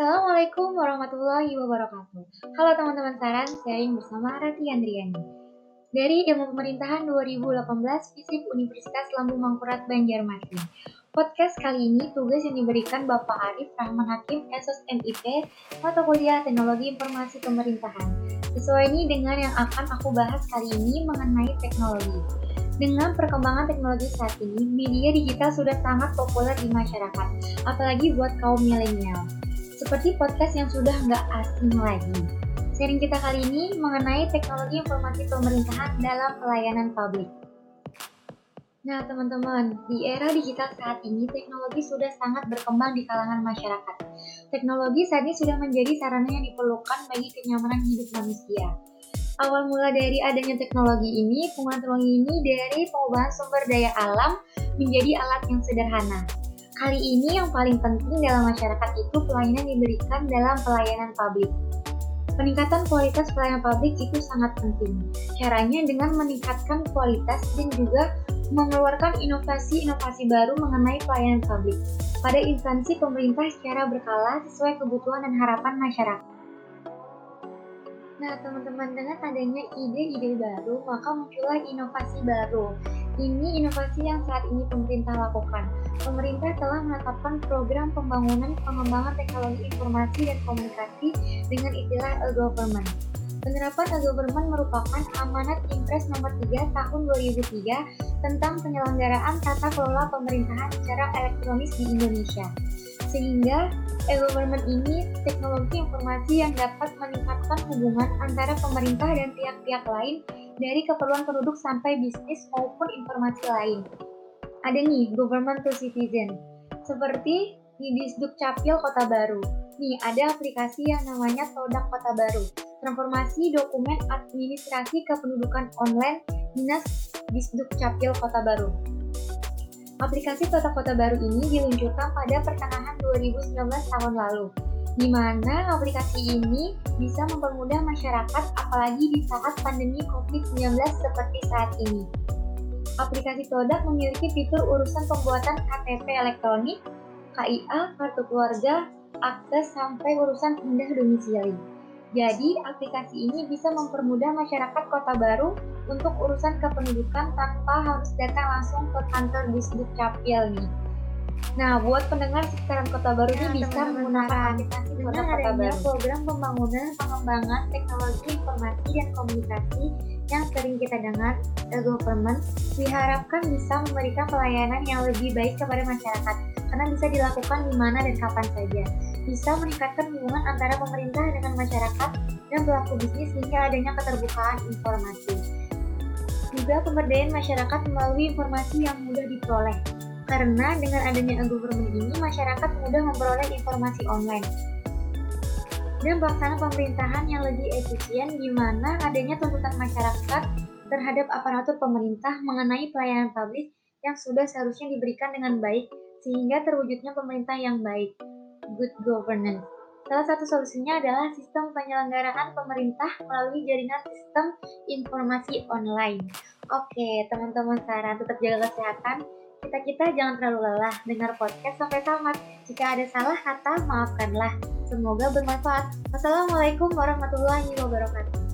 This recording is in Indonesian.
Assalamualaikum warahmatullahi wabarakatuh. Halo teman-teman saran, sharing bersama Rati Andriani. Dari Ilmu Pemerintahan 2018 FISIP Universitas Lambung Mangkurat Banjarmasin. Podcast kali ini tugas yang diberikan Bapak Arif Rahman Hakim SOS MIP mata kuliah Teknologi Informasi Pemerintahan. Sesuai ini dengan yang akan aku bahas kali ini mengenai teknologi. Dengan perkembangan teknologi saat ini, media digital sudah sangat populer di masyarakat, apalagi buat kaum milenial seperti podcast yang sudah nggak asing lagi. Sharing kita kali ini mengenai teknologi informasi pemerintahan dalam pelayanan publik. Nah, teman-teman, di era digital saat ini, teknologi sudah sangat berkembang di kalangan masyarakat. Teknologi saat ini sudah menjadi sarana yang diperlukan bagi kenyamanan hidup manusia. Awal mula dari adanya teknologi ini, penggunaan teknologi ini dari pengubahan sumber daya alam menjadi alat yang sederhana, Kali ini yang paling penting dalam masyarakat itu pelayanan diberikan dalam pelayanan publik. Peningkatan kualitas pelayanan publik itu sangat penting. Caranya dengan meningkatkan kualitas dan juga mengeluarkan inovasi-inovasi baru mengenai pelayanan publik pada instansi pemerintah secara berkala sesuai kebutuhan dan harapan masyarakat. Nah, teman-teman, dengan adanya ide-ide baru, maka muncullah inovasi baru. Ini inovasi yang saat ini pemerintah lakukan. Pemerintah telah menetapkan program pembangunan pengembangan teknologi informasi dan komunikasi dengan istilah e-government. Penerapan e-government merupakan amanat Impres nomor 3 tahun 2003 tentang penyelenggaraan tata kelola pemerintahan secara elektronis di Indonesia. Sehingga e-government ini teknologi informasi yang dapat meningkatkan hubungan antara pemerintah dan pihak-pihak lain dari keperluan penduduk sampai bisnis maupun informasi lain. Ada nih, government to citizen. Seperti di Disduk Capil Kota Baru. Nih, ada aplikasi yang namanya Todak Kota Baru. Transformasi dokumen administrasi kependudukan online Dinas Disduk Capil Kota Baru. Aplikasi Todak Kota Baru ini diluncurkan pada pertengahan 2019 tahun lalu di mana aplikasi ini bisa mempermudah masyarakat apalagi di saat pandemi COVID-19 seperti saat ini. Aplikasi Todak memiliki fitur urusan pembuatan KTP elektronik, KIA, kartu keluarga, akses sampai urusan pindah domisili. Jadi, aplikasi ini bisa mempermudah masyarakat Kota Baru untuk urusan kependudukan tanpa harus datang langsung ke kantor di Capil nih. Nah, buat pendengar sekitaran Kota Baru ini nah, bisa menggunakan aplikasi Kota Kota Baru. program pembangunan pengembangan teknologi informasi dan komunikasi yang sering kita dengar, e-government, diharapkan bisa memberikan pelayanan yang lebih baik kepada masyarakat karena bisa dilakukan di mana dan kapan saja. Bisa meningkatkan hubungan antara pemerintah dengan masyarakat dan pelaku bisnis hingga adanya keterbukaan informasi. Juga pemberdayaan masyarakat melalui informasi yang mudah diperoleh karena dengan adanya e-government ini, masyarakat mudah memperoleh informasi online dan pelaksanaan pemerintahan yang lebih efisien di mana adanya tuntutan masyarakat terhadap aparatur pemerintah mengenai pelayanan publik yang sudah seharusnya diberikan dengan baik sehingga terwujudnya pemerintah yang baik, good governance. Salah satu solusinya adalah sistem penyelenggaraan pemerintah melalui jaringan sistem informasi online. Oke, teman-teman saran tetap jaga kesehatan, kita-kita jangan terlalu lelah dengar podcast sampai tamat. Jika ada salah kata, maafkanlah. Semoga bermanfaat. Wassalamualaikum warahmatullahi wabarakatuh.